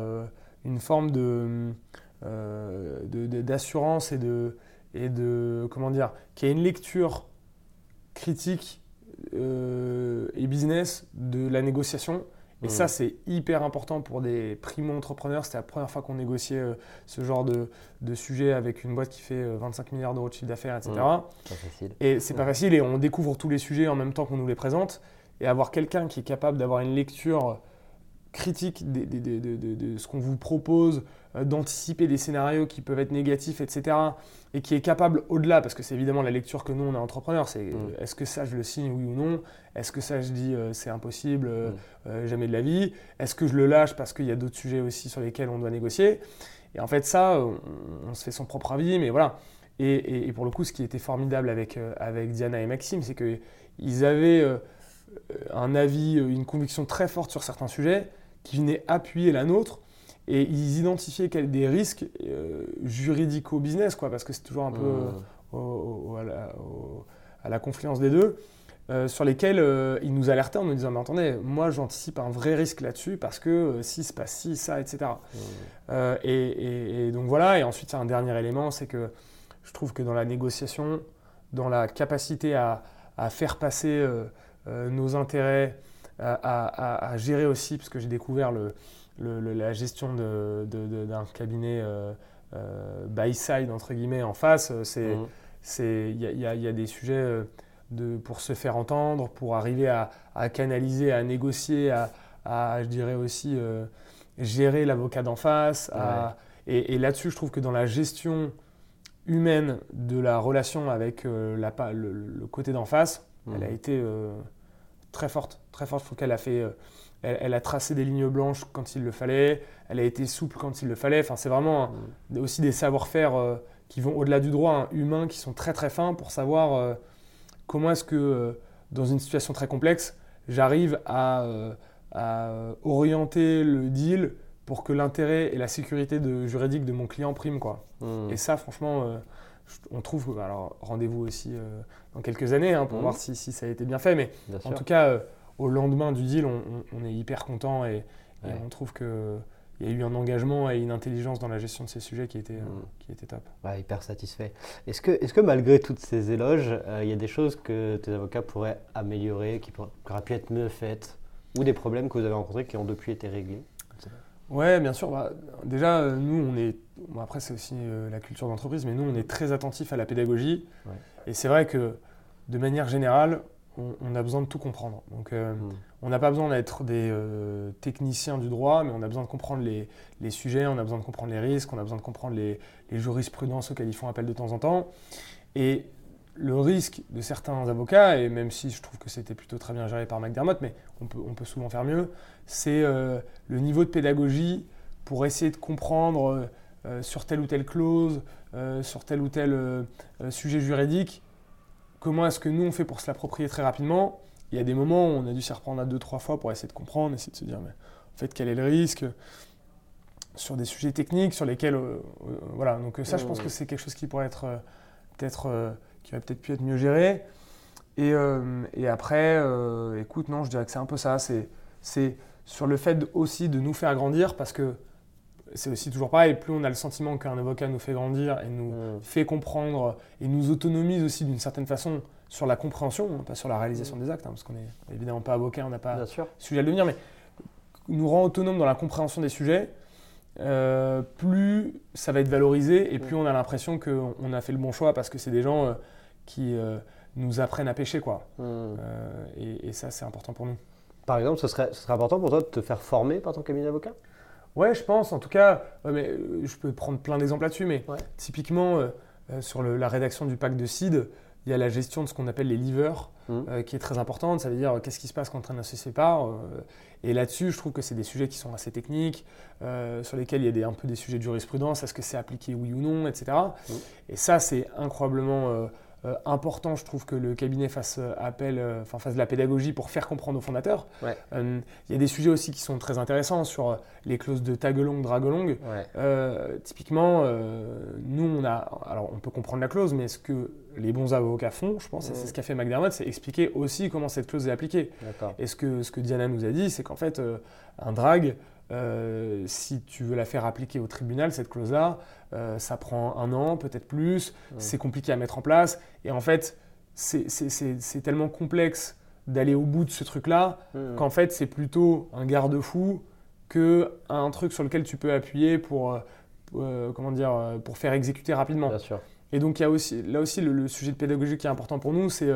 une forme de- d'assurance et de, et de, comment dire, qui a une lecture critique euh, et business de la négociation. Et ça, c'est hyper important pour des primo-entrepreneurs. C'était la première fois qu'on négociait euh, ce genre de, de sujet avec une boîte qui fait euh, 25 milliards d'euros de chiffre d'affaires, etc. Pas facile. Et c'est pas facile et on découvre tous les sujets en même temps qu'on nous les présente. Et avoir quelqu'un qui est capable d'avoir une lecture critique de, de- de ce qu'on vous propose, euh, d'anticiper des scénarios qui peuvent être négatifs, etc. Et qui est capable au-delà, parce que c'est évidemment la lecture que nous on est entrepreneur, c'est Mm. euh, est-ce que ça je le signe oui ou non? Est-ce que ça je dis euh, c'est impossible, Mm. jamais de la vie? Est-ce que je le lâche parce qu'il y a d'autres sujets aussi sur lesquels on doit négocier? Et en fait ça, on, on se fait son propre avis, mais voilà. Et, et- et pour le coup, ce qui était formidable avec, avec Diana et Maxime, c'est qu'ils avaient un avis, une conviction très forte sur certains sujets qui venaient appuyer la nôtre et ils identifiaient des risques euh, juridico-business, quoi, parce que c'est toujours un peu euh, au- au- à, la, au- à la confluence des deux, euh, sur lesquels euh, ils nous alertaient en nous disant Mais attendez, moi j'anticipe un vrai risque là-dessus parce que euh, si se passe ci, ça, etc. Euh, et, et- et donc voilà, et ensuite il y a un dernier élément, c'est que je trouve que dans la négociation, dans la capacité à, à faire passer nos intérêts, à, à- à gérer aussi, parce que j'ai découvert le, le- le- la gestion de- de- de- d'un cabinet euh, euh, buy-side, entre guillemets, en face, euh, Mhm. il y, a- il y a- il y a des sujets de, pour se faire entendre, pour arriver à, à canaliser, à négocier, à, je dirais aussi euh, gérer l'avocat d'en face. et et là-dessus, je trouve que dans la gestion humaine de la relation avec la le, le côté d'en face, elle a Mhm. été euh, très forte. Très forte. Je trouve qu'elle a fait. euh, elle, elle a tracé des lignes blanches quand il le fallait. Elle a été souple quand il le fallait. Enfin, c'est vraiment un- aussi des savoir-faire euh, qui vont au-delà du droit, hein, humains, qui sont très très fins pour savoir euh, comment est-ce que, dans une situation très complexe, j'arrive à, euh, à, orienter le deal pour que l'intérêt et la sécurité de, juridique de mon client priment. Quoi. Mhm. Et ça, franchement, euh, on trouve. Alors, rendez-vous aussi euh, dans quelques années hein, pour Mhm. voir si, si ça a été bien fait. Mais Bien en sûr. tout cas, euh, au lendemain du deal, on, on- on est hyper content et, on trouve qu'il y a eu un engagement et une intelligence dans la gestion de ces sujets qui était, euh, Mhm. qui était top. Ouais, hyper satisfait. Est-ce que, est que malgré toutes ces éloges, euh, il y a des choses que tes avocats pourraient améliorer, qui, pourraient- qui auraient pu être mieux faites, ou des problèmes que vous avez rencontrés qui ont depuis été réglés? Ouais, bien sûr. bah, déjà, euh, nous, on est. bon, après, c'est aussi euh, la culture d'entreprise, mais nous, on est très attentifs à la pédagogie. Ouais. Et c'est vrai que, de manière générale, on, on a besoin de tout comprendre. Donc, euh, Mhm. on n'a pas besoin d'être des techniciens du droit, mais on a besoin de comprendre les, les sujets, on a besoin de comprendre les risques, on a besoin de comprendre les, les jurisprudences auxquelles ils font appel de temps en temps. Et le risque de certains avocats, et même si je trouve que c'était plutôt très bien géré par McDermott, mais on peut, on peut souvent faire mieux, c'est euh, le niveau de pédagogie pour essayer de comprendre euh, euh, sur telle ou telle clause, euh, sur tel ou tel sujet juridique, comment est-ce que nous on fait pour se l'approprier très rapidement. Il y a des moments où on a dû s'y reprendre à deux, trois fois pour essayer de comprendre, essayer de se dire, mais en fait, quel est le risque sur des sujets techniques sur lesquels. voilà, donc ça, je pense Mhm. que c'est quelque chose qui pourrait être. peut-être. Qui aurait peut-être pu être mieux géré. Et, euh, et après, euh, écoute, non, je dirais que c'est un peu ça. C'est, c'est sur le fait aussi de nous faire grandir parce que c'est aussi toujours pareil. Plus on a le sentiment qu'un avocat nous fait grandir et nous Mm. fait comprendre et nous autonomise aussi d'une certaine façon sur la compréhension, hein, pas sur la réalisation des actes, hein, parce qu'on n'est évidemment pas avocat, on n'a pas Bien sûr. sujet à devenir, mais nous rend autonome dans la compréhension des sujets, euh, plus ça va être valorisé et plus on a l'impression qu'on on a fait le bon choix parce que c'est des gens qui euh, nous apprennent à pêcher. Quoi. Mm. Euh, et, et ça, c'est important pour nous. Par exemple, ce serait, ce serait important pour toi de te faire former par ton cabinet d'avocat? Ouais, je pense. En tout cas, ouais, mais, euh, je peux prendre plein d'exemples là-dessus, mais Ouais. typiquement, euh, euh, sur le- la rédaction du pacte de CID, il y a la gestion de ce qu'on appelle les levers, euh, qui est très importante. Ça veut dire qu'est-ce qui se passe quand un associé se sépare. et là-dessus, je trouve que c'est des sujets qui sont assez techniques, sur lesquels il y a des, un peu des sujets de jurisprudence. Est-ce que c'est appliqué oui ou non, etc. Mhm. Et ça, c'est incroyablement euh, important. Je trouve que le cabinet fasse euh, appel, euh, enfin fasse de la pédagogie pour faire comprendre aux fondateurs. Ouais. Euh, il y a des sujets aussi qui sont très intéressants sur les clauses de tag long, drag long. Ouais. Typiquement, nous, on a. Alors, on peut comprendre la clause, mais ce que les bons avocats font, je pense, et c'est ce qu'a fait McDermott, c'est expliquer aussi comment cette clause est appliquée. Et ce que, ce que Diana nous a dit, c'est qu'en fait, un drag, euh, si tu veux la faire appliquer au tribunal, cette clause-là, euh, ça prend un an, peut-être plus, c'est compliqué à mettre en place. Et en fait, c'est- tellement complexe d'aller au bout de ce truc-là qu'en fait, c'est plutôt un garde-fou que un truc sur lequel tu peux appuyer pour, euh, comment dire, pour faire exécuter rapidement. Bien sûr. Et donc, il y a aussi, là aussi, le, le sujet de pédagogie qui est important pour nous, c'est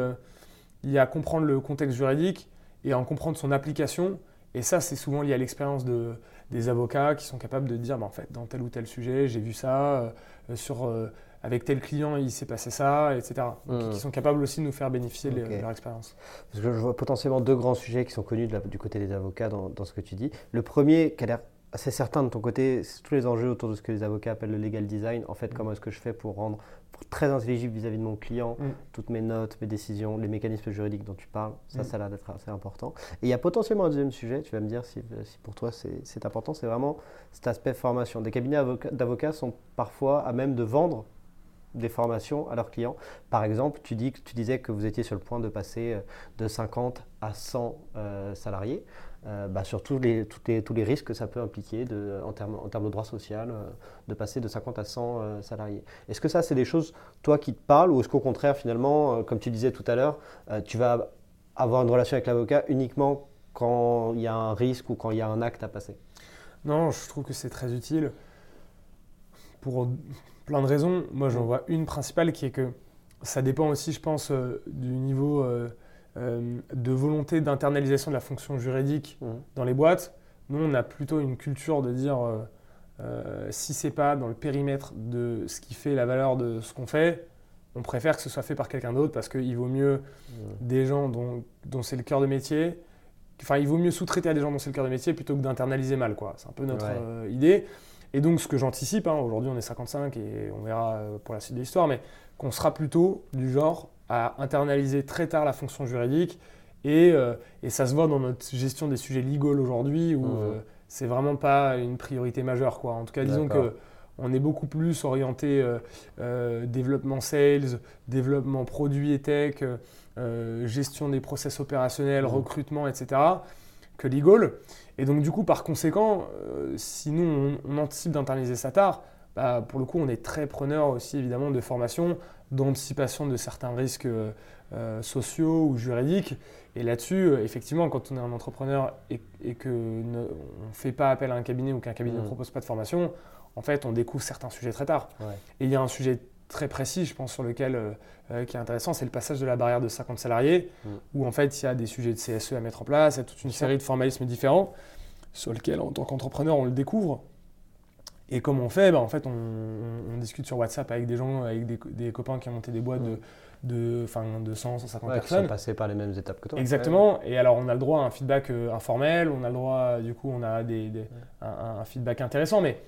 il y a comprendre le contexte juridique et en comprendre son application. Et ça, c'est souvent lié à l'expérience de, des avocats qui sont capables de dire, bah, en fait, dans tel ou tel sujet, j'ai vu ça, euh, sur, euh, avec tel client, il s'est passé ça, etc. Donc, Mhm. qui sont capables aussi de nous faire bénéficier de leur expérience. Parce que je vois potentiellement deux grands sujets qui sont connus de la- du côté des avocats dans, dans ce que tu dis. Le premier, qui a l'air assez certain de ton côté, c'est tous les enjeux autour de ce que les avocats appellent le legal design. En fait, comment est-ce que je fais pour rendre très intelligible vis-à-vis de mon client Mm. toutes mes notes, mes décisions, les mécanismes juridiques dont tu parles. Ça, Mm. ça a l'air d'être assez important. Et il y a potentiellement un deuxième sujet, tu vas me dire si, si pour toi c'est important, c'est vraiment cet aspect formation. Des cabinets avoca- d'avocats sont parfois à même de vendre des formations à leurs clients. Par exemple, tu, dis, tu disais que vous étiez sur le point de passer euh, de 50 à 100 euh, salariés, euh, bah, sur tous les, toutes les- tous les risques que ça peut impliquer de, en, termes, en termes de droit social, euh, de passer de 50 à 100 euh, salariés. Est-ce que ça, c'est des choses, toi, qui te parlent, ou est-ce qu'au contraire, finalement, euh, comme tu disais tout à l'heure, tu vas avoir une relation avec l'avocat uniquement quand il y a un risque ou quand il y a un acte à passer? Non, je trouve que c'est très utile pour plein de raisons. Moi, j'en vois une principale qui est que ça dépend aussi, je pense, du niveau de volonté d'internalisation de la fonction juridique Mhm. dans les boîtes. Nous, on a plutôt une culture de dire euh, euh, si c'est pas dans le périmètre de ce qui fait la valeur de ce qu'on fait, on préfère que ce soit fait par quelqu'un d'autre parce qu'il vaut mieux des gens dont, dont c'est le cœur de métier. Enfin, il vaut mieux sous-traiter à des gens dont c'est le cœur de métier plutôt que d'internaliser mal. quoi. C'est un peu notre Ouais. euh, idée. Et donc, ce que j'anticipe, hein, aujourd'hui on est 55 et on verra euh, pour la suite de l'histoire, mais qu'on sera plutôt du genre à internaliser très tard la fonction juridique. Et, euh, et ça se voit dans notre gestion des sujets legal aujourd'hui où Mhm. euh, c'est vraiment pas une priorité majeure. Quoi. En tout cas, disons que on est beaucoup plus orienté euh, euh, développement sales, développement produit et tech, gestion des process opérationnels, Mhm. recrutement, etc., que legal. Et donc, du coup, par conséquent, si nous, on, on anticipe d'internaliser ça tard, bah, pour le coup, on est très preneur aussi, évidemment, de formation, d'anticipation de certains risques euh, euh, sociaux ou juridiques. Et là-dessus, euh, effectivement, quand on est un entrepreneur et, et que ne- on fait pas appel à un cabinet ou qu'un cabinet ne Mhm. propose pas de formation, en fait, on découvre certains sujets très tard. Ouais. Et il y a un sujet très précis, je pense, sur lequel euh, qui est intéressant, c'est le passage de la barrière de 50 salariés, Mm. où en fait il y a des sujets de CSE à mettre en place, il y a toute une série de formalismes différents, sur lesquels en tant qu'entrepreneur on le découvre. Et comment on fait ben, En fait, on, on- on discute sur WhatsApp avec des gens, avec des, des copains qui ont monté des boîtes de, de, enfin, de 100, 150 Ouais, qui sont personnes. passés par les mêmes étapes que toi. Exactement. Et alors, on a le droit à un feedback euh, informel, on a le droit, du coup, on a des, des- un, un feedback intéressant, mais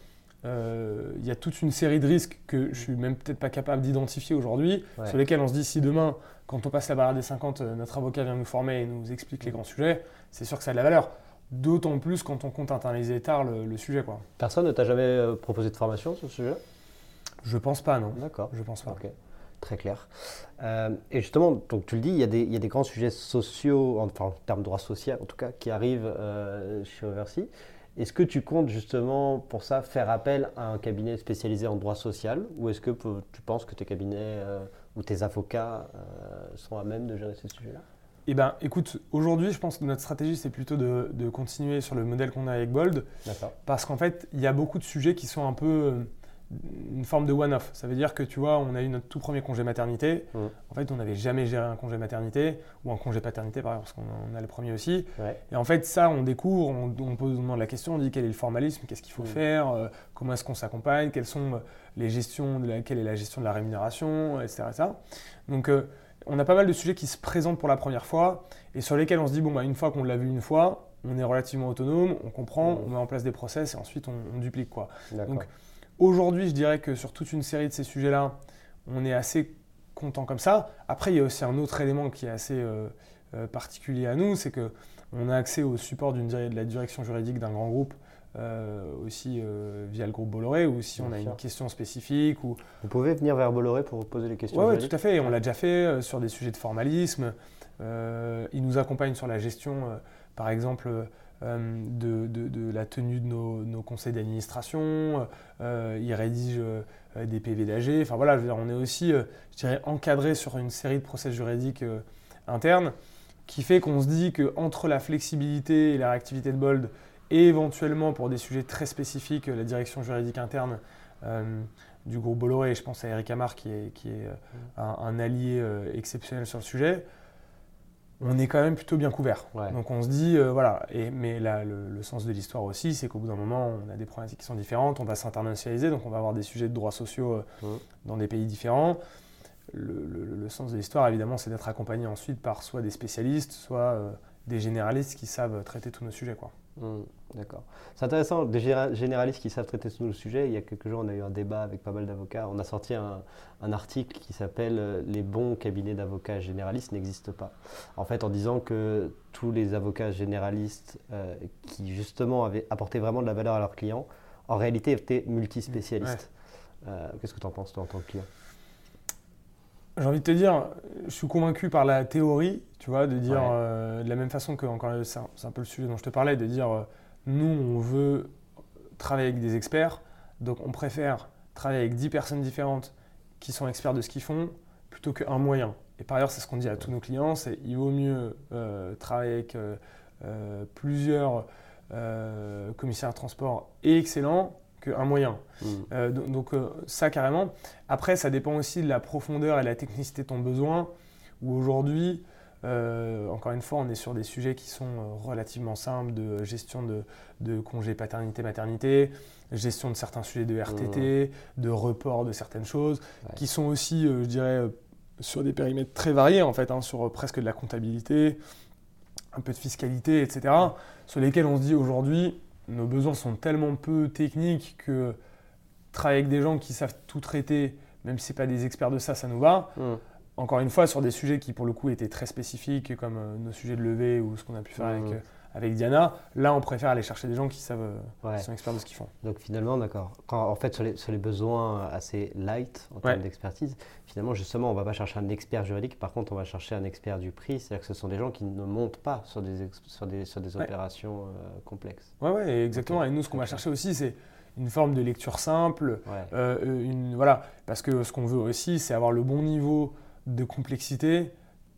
euh, il y a toute une série de risques que je suis même peut-être pas capable d'identifier aujourd'hui, sur lesquels on se dit si demain, quand on passe la barrière des 50, euh, notre avocat vient nous former et nous explique les grands sujets, c'est sûr que ça a de la valeur. D'autant plus quand on compte internaliser tard le, le sujet. Quoi. Personne ne t'a jamais euh, proposé de formation sur ce sujet? Je pense pas, non. D'accord. Je pense pas. Ok, très clair. Euh, et justement, donc tu le dis, il y, a des, il y a des grands sujets sociaux, enfin en termes de droit social en tout cas, qui arrivent euh, chez Oversea. Est-ce que tu comptes justement pour ça faire appel à un cabinet spécialisé en droit social? Ou est-ce que tu penses que tes cabinets ou tes avocats sont à même de gérer ces sujets-là? Eh ben, écoute, aujourd'hui, je pense que notre stratégie, c'est plutôt de, de, continuer sur le modèle qu'on a avec Bold. Parce qu'en fait, il y a beaucoup de sujets qui sont un peu une forme de one-off. Ça veut dire que tu vois, on a eu notre tout premier congé maternité. Mmh. En fait, on n'avait jamais géré un congé maternité ou un congé paternité, par exemple, parce qu'on a le premier aussi. Et en fait, ça, on découvre, on, on pose demande la question, on dit quel est le formalisme, qu'est-ce qu'il faut mmh. faire, euh, comment est-ce qu'on s'accompagne, quelles sont euh, les gestions, de quelle est la gestion de la rémunération, etc. Donc, euh, on a pas mal de sujets qui se présentent pour la première fois et sur lesquels on se dit, bon, bah, une fois qu'on l'a vu une fois, on est relativement autonome, on comprend, mmh. on met en place des process et ensuite on, on duplique. Quoi. Donc, Aujourd'hui, je dirais que sur toute une série de ces sujets-là, on est assez content comme ça. Après, il y a aussi un autre élément qui est assez euh, euh, particulier à nous, c'est que on a accès au support de la direction juridique d'un grand groupe, euh, aussi via le groupe Bolloré, ou si on a une question spécifique. Ou... Vous pouvez venir vers Bolloré pour poser les questions Oui, tout à fait. on l'a déjà fait sur des sujets de formalisme. il nous accompagne sur la gestion, par exemple euh, de, la tenue de nos, conseils d'administration, euh, il rédige euh, des PV d'AG. Enfin voilà, on est aussi, je dirais, encadré sur une série de process juridiques internes qui fait qu'on se dit qu'entre la flexibilité et la réactivité de Bold et éventuellement pour des sujets très spécifiques, la direction juridique interne du groupe Bolloré, je pense à Eric Amar qui est, qui est un, allié exceptionnel sur le sujet, on est quand même plutôt bien couvert. Donc on se dit, euh, voilà, et, mais là, le, sens de l'histoire aussi, c'est qu'au bout d'un moment, on a des problématiques qui sont différentes, on va s'internationaliser, donc on va avoir des sujets de droits sociaux euh, mmh. dans des pays différents. Le, sens de l'histoire, évidemment, c'est d'être accompagné ensuite par soit des spécialistes, soit euh, des généralistes qui savent traiter tous nos sujets. Quoi. Mmh, d'accord. C'est intéressant, des généralistes qui savent traiter nos sujets. Il y a quelques jours, on a eu un débat avec pas mal d'avocats. On a sorti un, article qui s'appelle euh, Les bons cabinets d'avocats généralistes n'existent pas. En fait, en disant que tous les avocats généralistes euh, qui, justement, avaient apporté vraiment de la valeur à leurs clients, en réalité étaient multispécialistes. Euh, qu'est-ce que tu en penses, toi, en tant que client? J'ai envie de te dire, je suis convaincu par la théorie, tu vois, de dire euh, de la même façon que, encore c'est un, peu le sujet dont je te parlais, de dire euh, nous, on veut travailler avec des experts, donc on préfère travailler avec 10 personnes différentes qui sont experts de ce qu'ils font plutôt qu'un moyen. Et par ailleurs, c'est ce qu'on dit à tous nos clients, c'est il vaut mieux euh, travailler avec plusieurs commissaires de transport excellents qu'un moyen. Mm. Euh, donc, euh, ça carrément. Après, ça dépend aussi de la profondeur et la technicité de ton besoin, où aujourd'hui, euh, encore une fois, on est sur des sujets qui sont relativement simples de gestion de, de congés paternité-maternité, gestion de certains sujets de RTT, mm. de report de certaines choses, qui sont aussi, je dirais, sur des périmètres très variés, en fait, hein, sur presque de la comptabilité, un peu de fiscalité, etc., sur lesquels on se dit aujourd'hui, nos besoins sont tellement peu techniques que travailler avec des gens qui savent tout traiter, même si ce pas des experts de ça, ça nous va. Mm. Encore une fois, sur des sujets qui pour le coup étaient très spécifiques, comme euh, nos sujets de levée ou ce qu'on a pu faire avec, mm. euh, avec, Diana, là on préfère aller chercher des gens qui savent, euh, qui sont experts de ce qu'ils font. Donc finalement, d'accord. En fait, sur les, sur les, besoins assez light en termes d'expertise, finalement, justement, on ne va pas chercher un expert juridique, par contre, on va chercher un expert du prix, c'est-à-dire que ce sont des gens qui ne montent pas sur des, sur des, sur des opérations complexes. Oui, ouais, exactement. Et nous, ce qu'on va chercher aussi, c'est une forme de lecture simple. Euh, une, voilà, parce que ce qu'on veut aussi, c'est avoir le bon niveau de complexité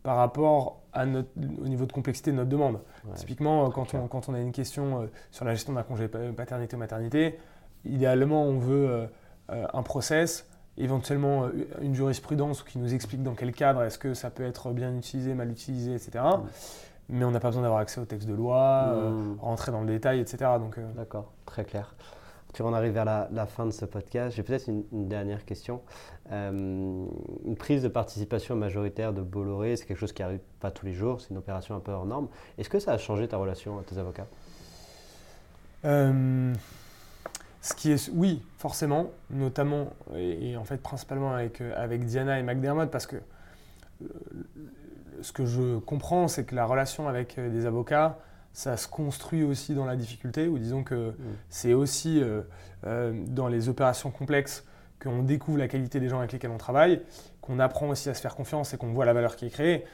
par rapport à notre, au niveau de complexité de notre demande. Typiquement, quand on, quand on, a une question euh, sur la gestion d'un congé paternité-maternité, idéalement, on veut euh, un process, éventuellement une jurisprudence qui nous explique dans quel cadre est-ce que ça peut être bien utilisé, mal utilisé, etc. Mm. Mais on n'a pas besoin d'avoir accès au texte de loi, mm. rentrer dans le détail, etc. Donc, D'accord, très clair. Tu on arrive vers la, fin de ce podcast. J'ai peut-être une, dernière question. Euh, une prise de participation majoritaire de Bolloré, c'est quelque chose qui arrive pas tous les jours, c'est une opération un peu hors norme. Est-ce que ça a changé ta relation avec tes avocats? Euh, ce qui est, oui, forcément, notamment et, en fait principalement avec, euh, avec Diana et McDermott, parce que ce que je comprends, c'est que la relation avec des avocats, ça se construit aussi dans la difficulté, ou disons que c'est aussi euh, euh, dans les opérations complexes qu'on découvre la qualité des gens avec lesquels on travaille, qu'on apprend aussi à se faire confiance et qu'on voit la valeur qui est créée.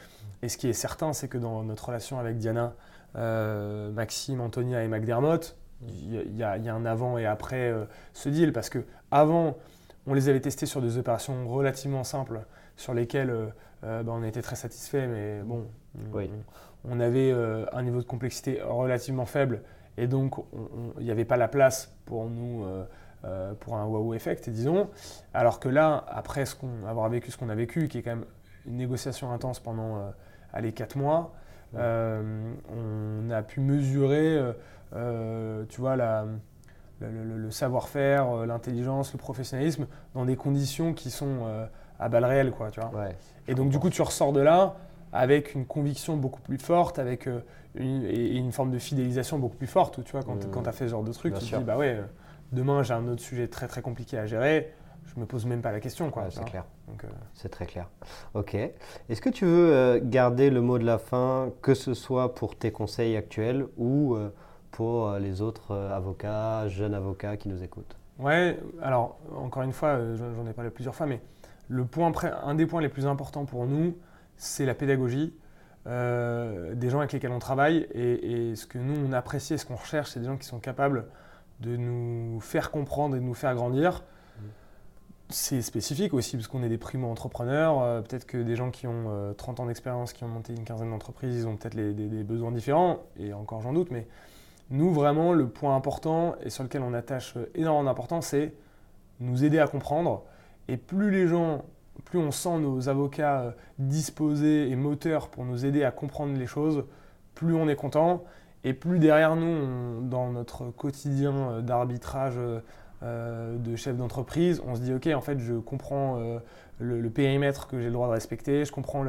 Et ce qui est certain, c'est que dans notre relation avec Diana, euh, Maxime, Antonia et McDermott, il y, a un avant et après ce deal, parce que avant, on les avait testés sur des opérations relativement simples, sur lesquelles bah, on était très satisfait, mais bon, oui. on avait euh, un niveau de complexité relativement faible et donc il n'y avait pas la place pour nous euh, euh, pour un wow effect, disons. Alors que là, après ce qu'on, avoir vécu ce qu'on a vécu, qui est quand même une négociation intense pendant les 4 mois, on a pu mesurer, tu vois, la, le, savoir-faire, l'intelligence, le professionnalisme dans des conditions qui sont à balles réelles, quoi, tu vois. et donc, du coup, tu ressors de là avec une conviction beaucoup plus forte, avec euh, une, et une forme de fidélisation beaucoup plus forte. Où, tu vois, quand, mmh. tu as fait ce genre de truc, tu te dis, bah ouais, euh, demain j'ai un autre sujet très très compliqué à gérer, je me pose même pas la question. Quoi, c'est clair. Euh, c'est très clair. Ok. Est-ce que tu veux garder le mot de la fin, que ce soit pour tes conseils actuels ou pour les autres avocats, jeunes avocats qui nous écoutent? Ouais, alors encore une fois, j'en ai parlé plusieurs fois, mais le point, un des points les plus importants pour nous, c'est la pédagogie euh, des gens avec lesquels on travaille. Et, ce que nous, on apprécie et ce qu'on recherche, c'est des gens qui sont capables de nous faire comprendre et de nous faire grandir. C'est spécifique aussi, parce qu'on est des primo-entrepreneurs. Euh, peut-être que des gens qui ont 30 euh, ans d'expérience, qui ont monté une quinzaine d'entreprises, ils ont peut-être des, besoins différents, et encore j'en doute. Mais nous, vraiment, le point important et sur lequel on attache énormément d'importance, c'est nous aider à comprendre. Et plus les gens plus on sent nos avocats euh, disposés et moteurs pour nous aider à comprendre les choses, plus on est content. Et plus derrière nous, dans notre quotidien euh, d'arbitrage euh, de chef d'entreprise, on se dit, OK, en fait, je comprends le, périmètre que j'ai le droit de respecter, je comprends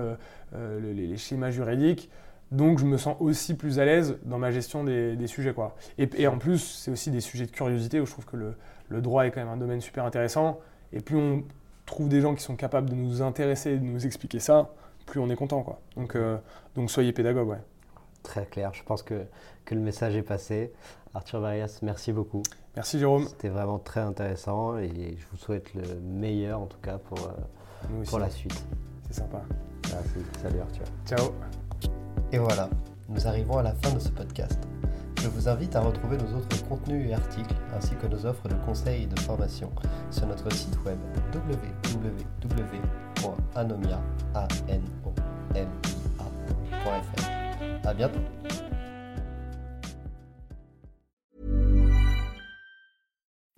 les schémas juridiques. Donc je me sens aussi plus à l'aise dans ma gestion des, sujets. Quoi. Et, en plus, c'est aussi des sujets de curiosité où je trouve que le, le, droit est quand même un domaine super intéressant. Et plus on, trouve des gens qui sont capables de nous intéresser et de nous expliquer ça, plus on est content. Quoi. Donc, euh, donc soyez pédagogue. Ouais. Très clair. Je pense que, que le message est passé. Arthur Varias, merci beaucoup. Merci Jérôme. C'était vraiment très intéressant et je vous souhaite le meilleur en tout cas pour, euh, pour la suite. C'est sympa. Merci. Salut Arthur. Ciao. Et voilà, nous arrivons à la fin de ce podcast. Je vous invite à retrouver nos autres contenus et articles, ainsi que nos offres de conseils et de formation sur notre site web www.anomia.fr. À bientôt!